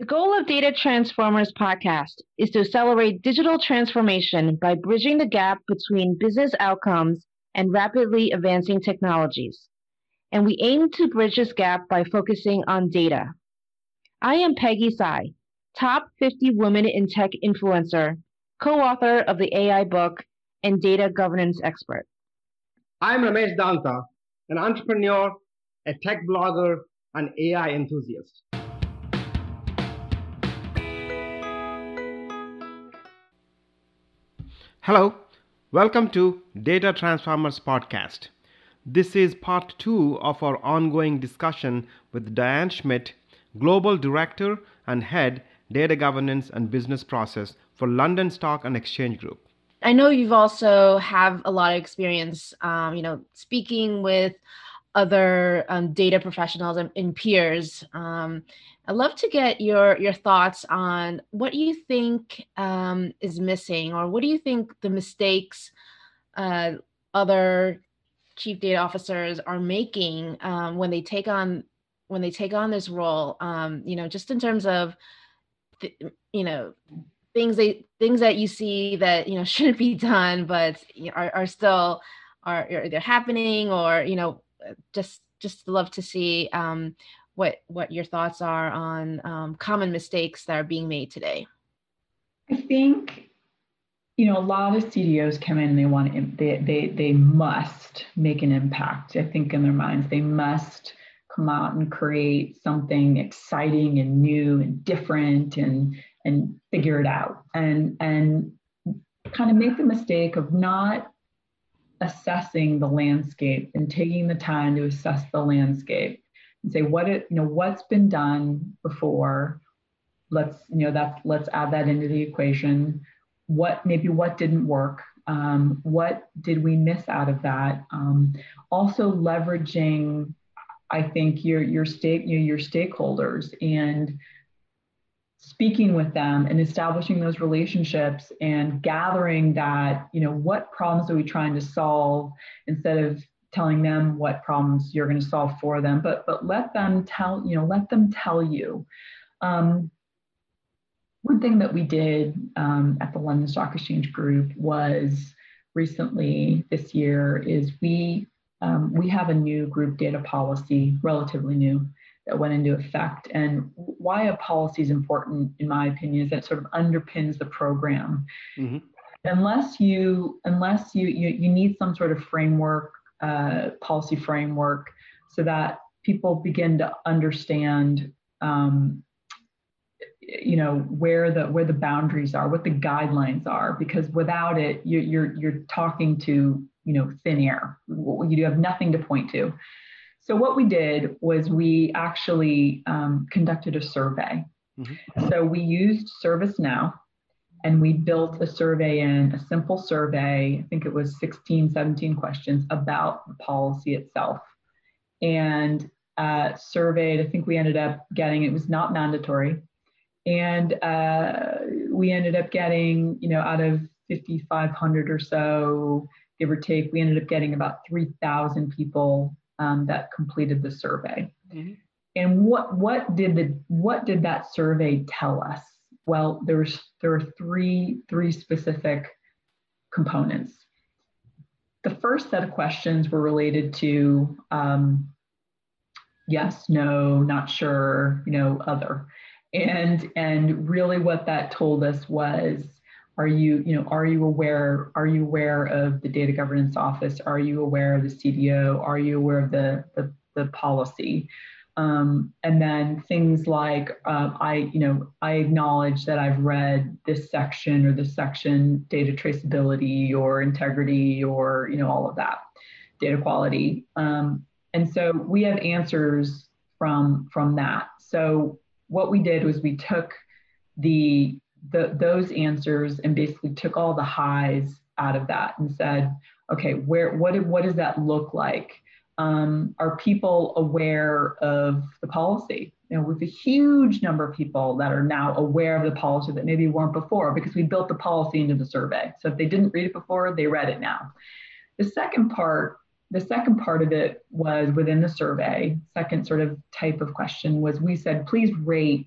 The goal of Data Transformers podcast is to accelerate digital transformation by bridging the gap between business outcomes and rapidly advancing technologies. And we aim to bridge this gap by focusing on data. I am Peggy Tsai, top 50 women in tech influencer, co author of the AI book, and data governance expert. I'm Ramesh Dontha, an entrepreneur, a tech blogger, and AI enthusiast. Hello, welcome to Data Transformers Podcast. This is part two of our ongoing discussion with Diane Schmidt, Global Director and Head Data Governance and Business Process for London Stock and Exchange Group. I know you've also have a lot of experience, um, you know, speaking with other um, data professionals and, and peers. Um, I'd love to get your your thoughts on what you think um, is missing, or what do you think the mistakes uh, other chief data officers are making um, when they take on when they take on this role. Um, you know, just in terms of th- you know things they things that you see that you know shouldn't be done, but are, are still are they're happening, or you know just just love to see um, what what your thoughts are on um, common mistakes that are being made today. I think you know a lot of CDOs come in and they want to they they they must make an impact. I think in their minds they must come out and create something exciting and new and different and and figure it out and and kind of make the mistake of not assessing the landscape and taking the time to assess the landscape and say what it you know what's been done before? Let's you know that's let's add that into the equation. What maybe what didn't work? Um, what did we miss out of that? Um, also leveraging i think your your stake you know, your stakeholders and speaking with them and establishing those relationships and gathering that you know what problems are we trying to solve instead of telling them what problems you're going to solve for them but but let them tell you know let them tell you um, one thing that we did um, at the london stock exchange group was recently this year is we um, we have a new group data policy relatively new that went into effect. And why a policy is important, in my opinion, is that sort of underpins the program. Mm-hmm. Unless you, unless you, you, you need some sort of framework, uh, policy framework, so that people begin to understand, um, you know, where the where the boundaries are, what the guidelines are. Because without it, you, you're you're talking to you know thin air. You have nothing to point to. So what we did was we actually um, conducted a survey. Mm-hmm. So we used ServiceNow and we built a survey in, a simple survey, I think it was 16, 17 questions about the policy itself. And uh, surveyed, I think we ended up getting, it was not mandatory. And uh, we ended up getting, you know, out of 5,500 or so, give or take, we ended up getting about 3,000 people um, that completed the survey. Mm-hmm. And what what did the what did that survey tell us? Well, there's there are three three specific components. The first set of questions were related to um, yes, no, not sure, you know, other, and and really what that told us was are you, you know, are you aware, are you aware of the data governance office? Are you aware of the CDO? Are you aware of the, the, the policy? Um, and then things like uh, I, you know, I acknowledge that I've read this section or this section, data traceability or integrity or you know all of that, data quality. Um, and so we have answers from from that. So what we did was we took the the, those answers and basically took all the highs out of that and said, okay, where what what does that look like? Um, are people aware of the policy? You know, with a huge number of people that are now aware of the policy that maybe weren't before because we built the policy into the survey. So if they didn't read it before, they read it now. The second part, the second part of it was within the survey, second sort of type of question was we said, please rate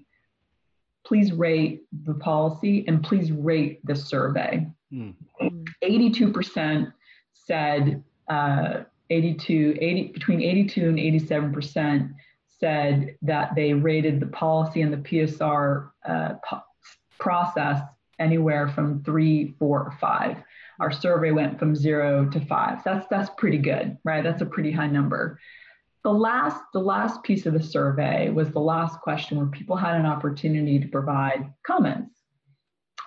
please rate the policy and please rate the survey. Mm. 82% said uh, 82, 80, between 82 and 87% said that they rated the policy and the PSR uh, po- process anywhere from three, four, or five. Our survey went from zero to five. That's that's pretty good, right? That's a pretty high number. The last the last piece of the survey was the last question where people had an opportunity to provide comments.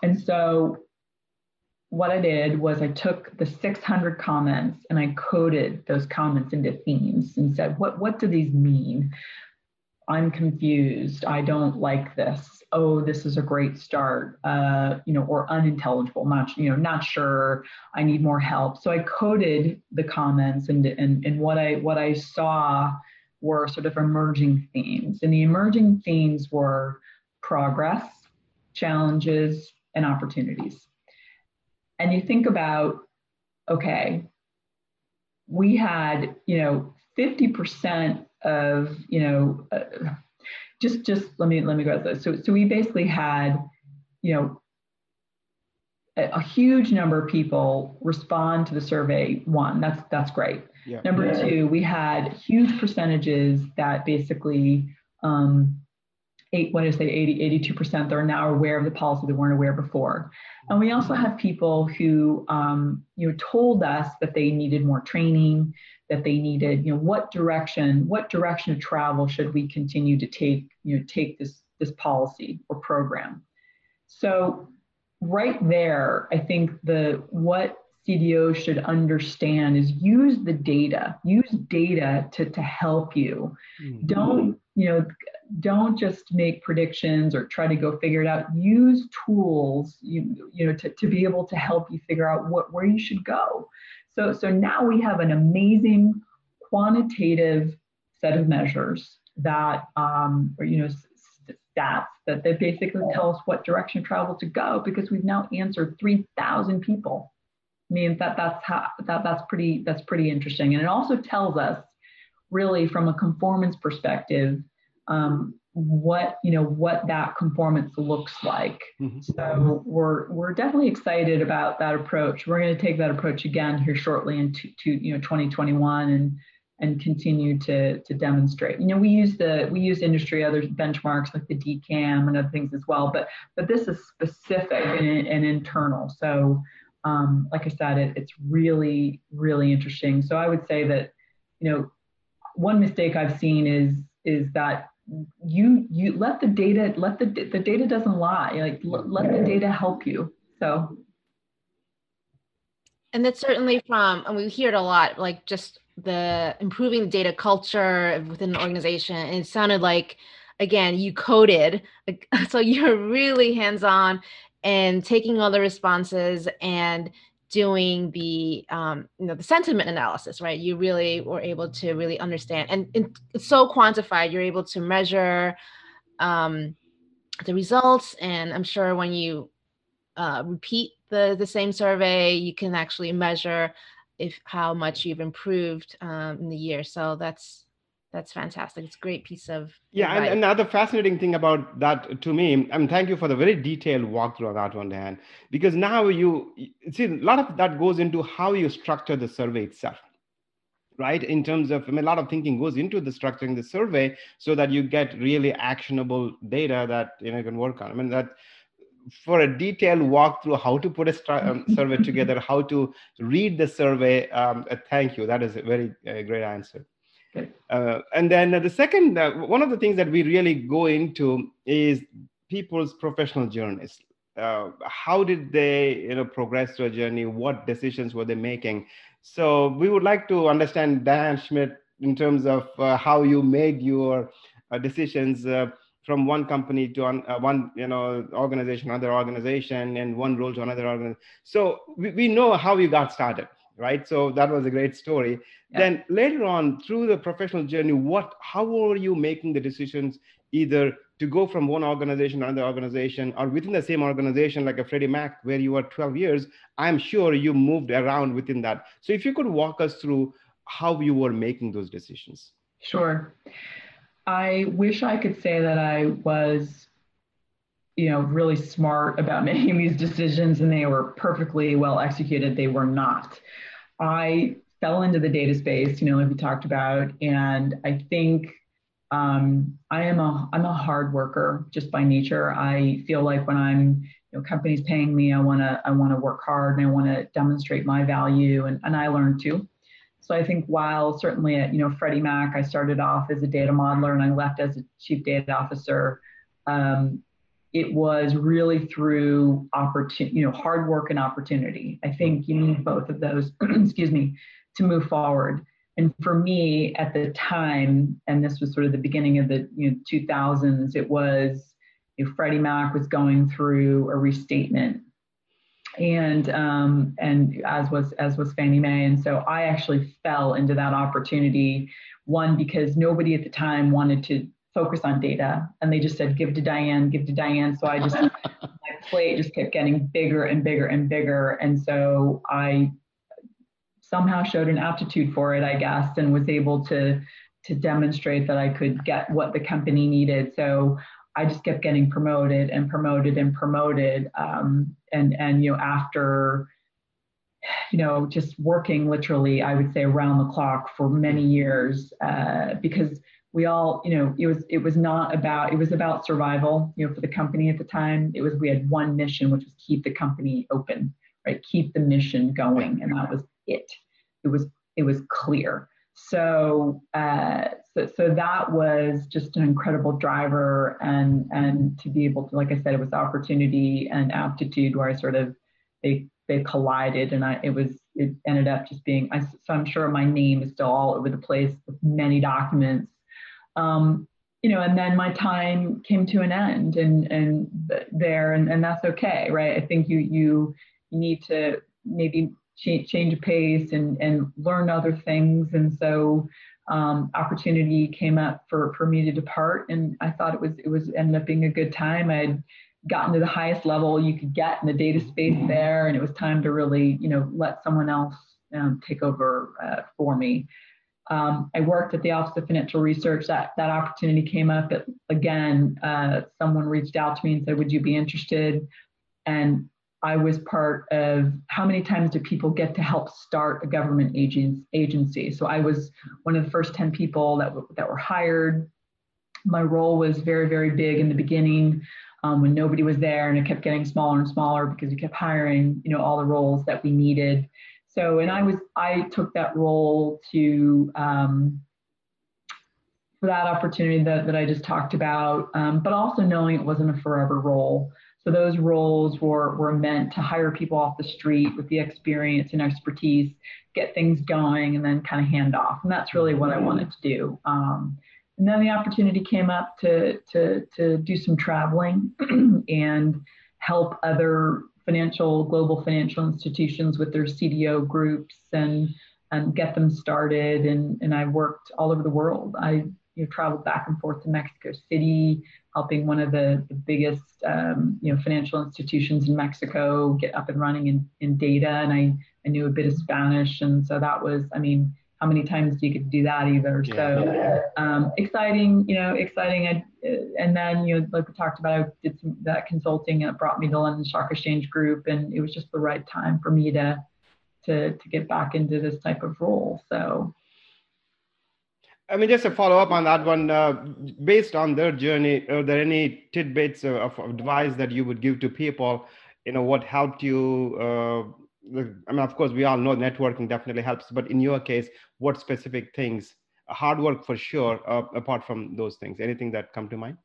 And so what I did was I took the 600 comments and I coded those comments into themes and said, what, what do these mean? I'm confused. I don't like this. Oh, this is a great start. Uh, you know, or unintelligible. Not you know, not sure. I need more help. So I coded the comments, and and and what I what I saw were sort of emerging themes, and the emerging themes were progress, challenges, and opportunities. And you think about, okay, we had you know 50% of you know uh, just just let me let me go this. So so we basically had you know a, a, huge number of people respond to the survey. One, that's that's great. Yeah. Number yeah. two, we had huge percentages that basically um, eight, what did I say, 80, 82% that are now aware of the policy that weren't aware before. And we also have people who, um, you know, told us that they needed more training, that they needed, you know, what direction, what direction of travel should we continue to take, you know, take this this policy or program. So right there, I think the what CDOs should understand is use the data, use data to, to help you. Mm-hmm. Don't, you know, don't just make predictions or try to go figure it out. Use tools, you, you know, to, to be able to help you figure out what where you should go. So, so now we have an amazing quantitative set of measures that, um, or, you know, stats that, that basically tell us what direction of travel to go because we've now answered 3,000 people. I mean, that, that's, how, that, that's, pretty, that's pretty interesting. And it also tells us really from a conformance perspective, um, what you know what that conformance looks like. Mm-hmm. So we're we're definitely excited about that approach. We're going to take that approach again here shortly into to, you know 2021 and and continue to to demonstrate. You know, we use the we use industry other benchmarks like the DCAM and other things as well, but but this is specific and, and internal. So um, like I said, it, it's really really interesting. So I would say that you know one mistake I've seen is is that you you let the data let the the data doesn't lie like let, let the data help you so. And that's certainly from and we hear it a lot like just the improving the data culture within an organization and it sounded like again you coded so you're really hands on and taking all the responses and doing the um, you know the sentiment analysis right? You really were able to really understand and, and it's so quantified you're able to measure um, the results and i'm sure when you uh, repeat the the same survey you can actually measure if how much you've improved um, in the year. So that's that's fantastic. It's a great piece of yeah. And another fascinating thing about that to me, mean, thank you for the very detailed walkthrough of that one, Dan, because now you see a lot of that goes into how you structure the survey itself right in terms of I mean, a lot of thinking goes into the structuring the survey so that you get really actionable data that you know you can work on i mean that for a detailed walkthrough how to put a stru- um, survey together how to read the survey um, thank you that is a very uh, great answer uh, and then the second, uh, one of the things that we really go into is people's professional journeys. Uh, how did they, you know, progress a journey? What decisions were they making? So we would like to understand Dan Schmidt in terms of uh, how you made your uh, decisions uh, from one company to un, one, you know, organization, another organization, and one role to another organization. So we, we know how you got started right? So that was a great story. Yeah. then later on through the professional journey what how were you making the decisions either to go from one organization to another organization or within the same organization like a freddie mac where you were 12 years? I'm sure you moved around within that. So if you could walk us through how you were making those decisions. Sure. I wish i could say that i was you know, really smart about making these decisions and they were perfectly well executed. They were not. I fell into the data space, you know, like we talked about, and I think um, I am a I'm a hard worker just by nature. I feel like when I'm you know companies paying me, I wanna I wanna work hard and I want to demonstrate my value, and, and I learn too. So I think while certainly at you know Freddie Mac, I started off as a data modeler and I left as a chief data officer. Um, it was really through opportunity, you know, hard work and opportunity. I think you need both of those, excuse me, to move forward. And for me at the time, and this was sort of the beginning of the you know, 2000s, it was you know, Freddie Mac was going through a restatement and um, and as was as was Fannie Mae. And so I actually fell into that opportunity. One because nobody at the time wanted to focus on data, and they just said give to Diane, give to Diane. So I just my plate just kept getting bigger and bigger and bigger, and so I somehow showed an aptitude for it, I guess, and was able to to demonstrate that I could get what the company needed. So I just kept getting promoted and promoted and promoted. Um, and and you know after you know just working literally I would say around the clock for many years uh, because we all you know it was it was not about it was about survival you know for the company at the time it was we had one mission which was keep the company open right keep the mission going and that was it it was it was clear so, uh, so, so that was just an incredible driver, and and to be able to, like I said, it was opportunity and aptitude where I sort of they they collided, and I it was it ended up just being. I, so I'm sure my name is still all over the place with many documents. Um, you know, and then my time came to an end, and and there, and, and that's okay, right? I think you you you need to maybe change, change of pace and, and learn other things. And so um, opportunity came up for, for me to depart. And I thought it was, it was ended up being a good time. I'd gotten to the highest level you could get in the data space there. And it was time to really, you know, let someone else um, take over uh, for me. Um, I worked at the Office of Financial Research. That that opportunity came up. But again, uh, someone reached out to me and said, "Would you be interested?" And I was part of how many times do people get to help start a government agency? So I was one of the first 10 people that, w- that were hired. My role was very, very big in the beginning um, when nobody was there and it kept getting smaller and smaller because we kept hiring, you know, all the roles that we needed. So, and I was, I took that role to, um, for that opportunity that, that I just talked about, um, but also knowing it wasn't a forever role. So those roles were, were meant to hire people off the street with the experience and expertise, get things going, and then kind of hand off. And that's really what I wanted to do. Um, and then the opportunity came up to, to, to do some traveling and help other financial, global financial institutions with their CDO groups and, and get them started. And, and I worked all over the world. I you know, traveled back and forth to Mexico City, helping one of the, the biggest um, you know financial institutions in Mexico get up and running in, in data. And I, I knew a bit of Spanish, and so that was I mean how many times do you get to do that either? Yeah. So um, exciting, you know, exciting. I, and then you know like we talked about, I did some that consulting. It brought me to London Stock Exchange Group, and it was just the right time for me to to to get back into this type of role. So I mean, just to follow up on that one, uh, based on their journey, are there any tidbits of, advice that you would give to people? You know, what helped you? Uh, I mean, of course, we all know networking definitely helps, but in your case, what specific things? Hard work for sure. Uh, apart from those things, anything that come to mind?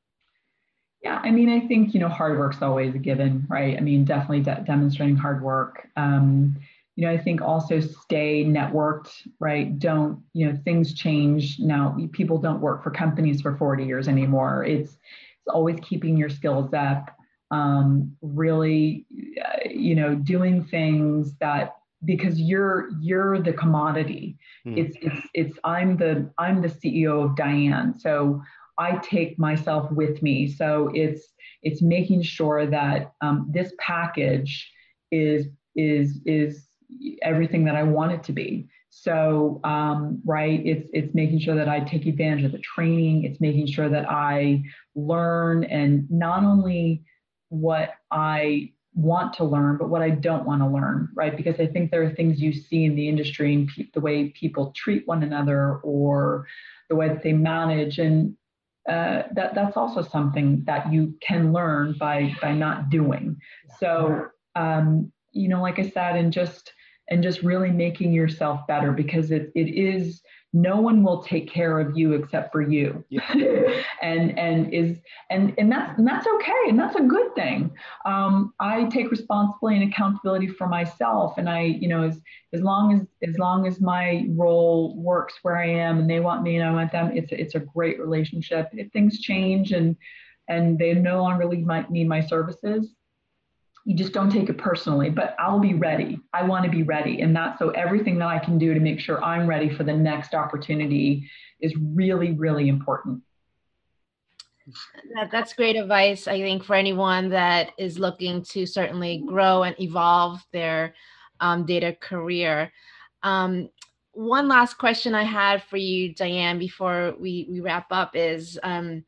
Yeah, I mean, I think you know, hard work's always a given, right? I mean, definitely de- demonstrating hard work. Um, you know, I think also stay networked, right? Don't, you know, things change now. People don't work for companies for 40 years anymore. It's, it's always keeping your skills up, um, really, uh, you know, doing things that because you're you're the commodity. Hmm. It's it's it's I'm the I'm the CEO of Diane. So I take myself with me. So it's it's making sure that um, this package is is is everything that I want it to be. So, um, right, it's it's making sure that I take advantage of the training. It's making sure that I learn and not only what I want to learn, but what I don't want to learn, right? Because I think there are things you see in the industry and pe- the way people treat one another or the way that they manage, and uh, that that's also something that you can learn by by not doing. So, um, you know, like I said, and just and just really making yourself better because it it is no one will take care of you except for you. Yeah. and and is and and that's and that's okay and that's a good thing. Um, i take responsibility and accountability for myself and i you know as as long as as long as my role works where i am and they want me and i want them it's it's a great relationship. If things change and and they no longer need my, need my services you just don't take it personally but i'll be ready. I want to be ready and that so everything that i can do to make sure i'm ready for the next opportunity is really really important. That, that's great advice i think for anyone that is looking to certainly grow and evolve their um, data career. Um, one last question i had for you diane before we, we wrap up is um,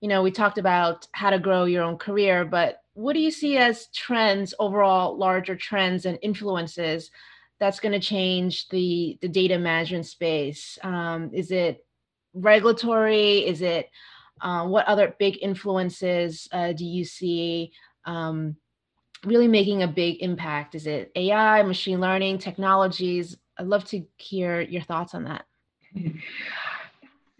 you know we talked about how to grow your own career but what do you see as trends, overall larger trends and influences that's going to change the the data management space? Um, is it regulatory? Is it uh, what other big influences uh, do you see um, really making a big impact? Is it AI, machine learning, technologies? I'd love to hear your thoughts on that.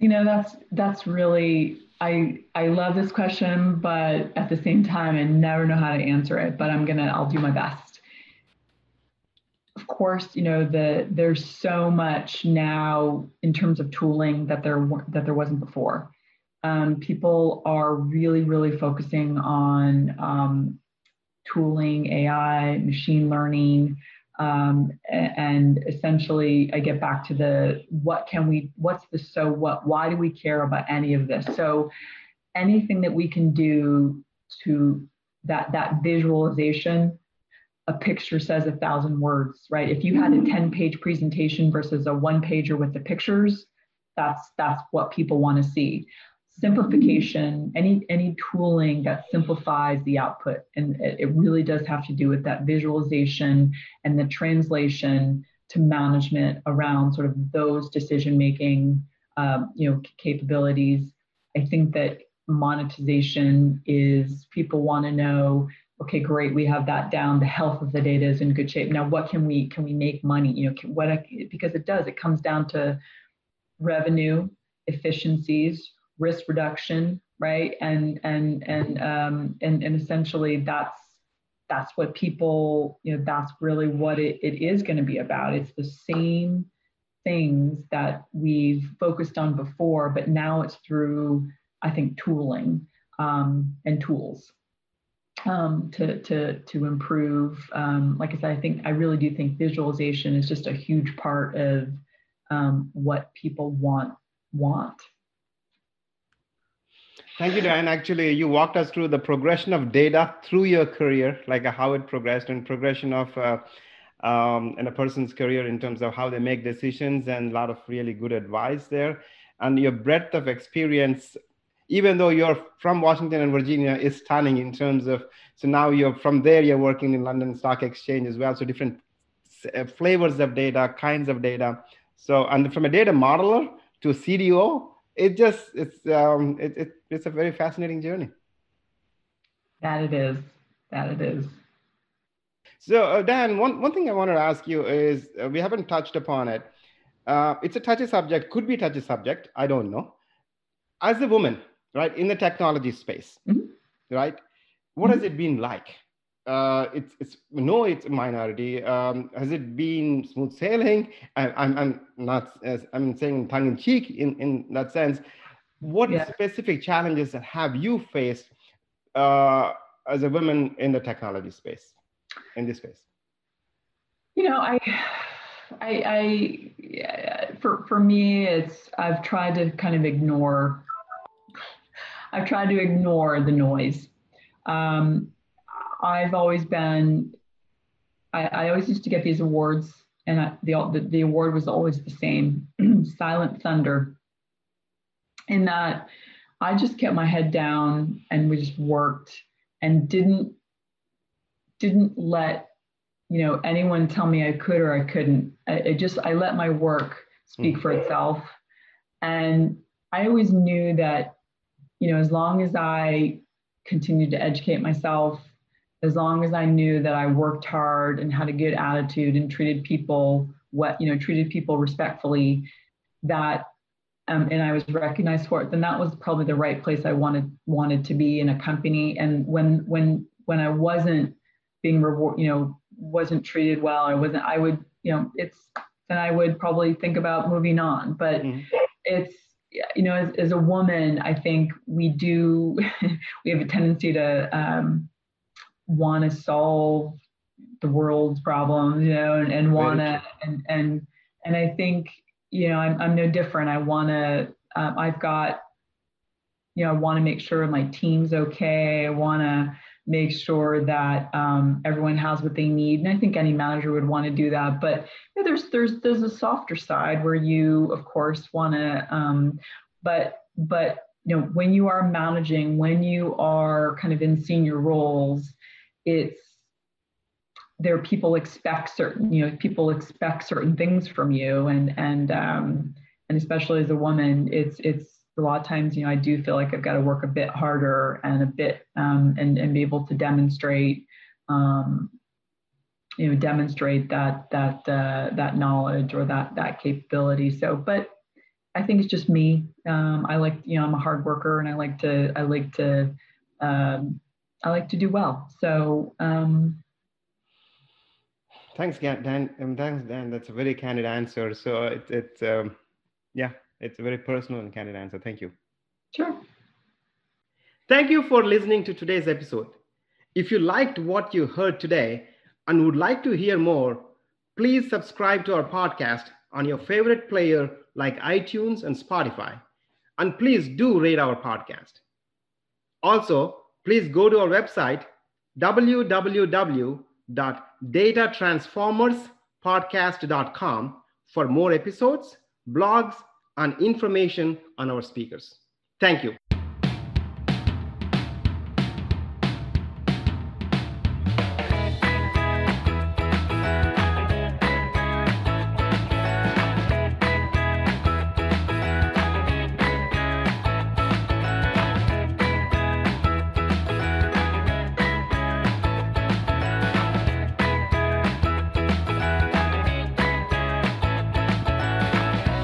You know, that's that's really I I love this question, but at the same time, I never know how to answer it. But I'm gonna I'll do my best. Of course, you know the there's so much now in terms of tooling that there that there wasn't before. Um, people are really really focusing on um, tooling, AI, machine learning, um, and essentially I get back to the what can we what's the so what why do we care about any of this? So anything that we can do to that that visualization a picture says a thousand words right? If you had a 10 page presentation versus a one pager with the pictures that's that's what people want to see simplification, any any tooling that simplifies the output, and it, it really does have to do with that visualization and the translation to management around sort of those decision making, um, you know, capabilities. I think that monetization is people want to know okay great we have that down the health of the data is in good shape. Now what can we can we make money? You know can, what because it does it comes down to revenue efficiencies risk reduction, right? And and and um, and and essentially that's that's what people you know that's really what it, it is going to be about. It's the same things that we've focused on before, but now it's through I think tooling um, and tools um, to to to improve. Um, like I said, I think I really do think visualization is just a huge part of um, what people want want Thank you, Dan. Actually, you walked us through the progression of data through your career, like how it progressed and progression of uh, um, in a person's career in terms of how they make decisions and a lot of really good advice there. And your breadth of experience, even though you're from Washington and Virginia, is stunning in terms of, so now you're from there, you're working in London Stock Exchange as well. So different uh, flavors of data, kinds of data. So, and from a data modeler to CDO, it just it's um it, it it's a very fascinating journey. That it is. That it is. So uh, dan one, one thing i wanted to ask you is uh, we haven't touched upon it. Uh, it's a touchy subject could be a touchy subject i don't know. As a woman right in the technology space mm-hmm. right what mm-hmm. has it been like uh, it's it's no, it's a minority. Um, has it been smooth sailing? I, I'm, I'm not as I'm saying tongue in cheek in in that sense. What yeah. specific challenges have you faced uh, as a woman in the technology space, in this space? You know, I, I, I, for for me, it's I've tried to kind of ignore. I've tried to ignore the noise. Um, I've always been, I, I always used to get these awards, and I, the, the, the award was always the same Silent Thunder. In that I just kept my head down and we just worked and didn't didn't let you know anyone tell me I could or I couldn't. I, I just I let my work speak mm-hmm. for itself, and I always knew that you know as long as I continued to educate myself, as long as I knew that I worked hard and had a good attitude and treated people what you know treated people respectfully, that um, and I was recognized for it, then that was probably the right place I wanted wanted to be in a company. And when when when I wasn't being reward, you know, wasn't treated well, I wasn't, I would, you know, it's then I would probably think about moving on. But mm-hmm. it's you know, as, as a woman, I think we do we have a tendency to um, want to solve the world's problems, you know, and, and want to and and and I think you know, I'm, I'm no different. I want to, um, I've got, you know, I want to make sure my team's okay. I want to make sure that um, everyone has what they need. And I think any manager would want to do that. But you know, there's, there's, there's a softer side where you, of course, want to, um, but, but, you know, when you are managing, when you are kind of in senior roles, it's, there people expect certain you know people expect certain things from you. And and um and especially as a woman it's it's a lot of times you know i do feel like i've got to work a bit harder and a bit um and and be able to demonstrate um you know demonstrate that that uh, that knowledge or that that capability. So but i think it's just me. Um i like you know i'm a hard worker and i like to i like to um i like to do well so um Thanks, Dan. Um, thanks, Dan. That's a very candid answer. So it's it's um, yeah, it's a very personal and candid answer. Thank you. Sure. Thank you for listening to today's episode. If you liked what you heard today and would like to hear more, please subscribe to our podcast on your favorite player like iTunes and Spotify. And please do rate our podcast. Also, please go to our website www.datatransformerspodcast.com for more episodes, blogs, and information on our speakers. Thank you.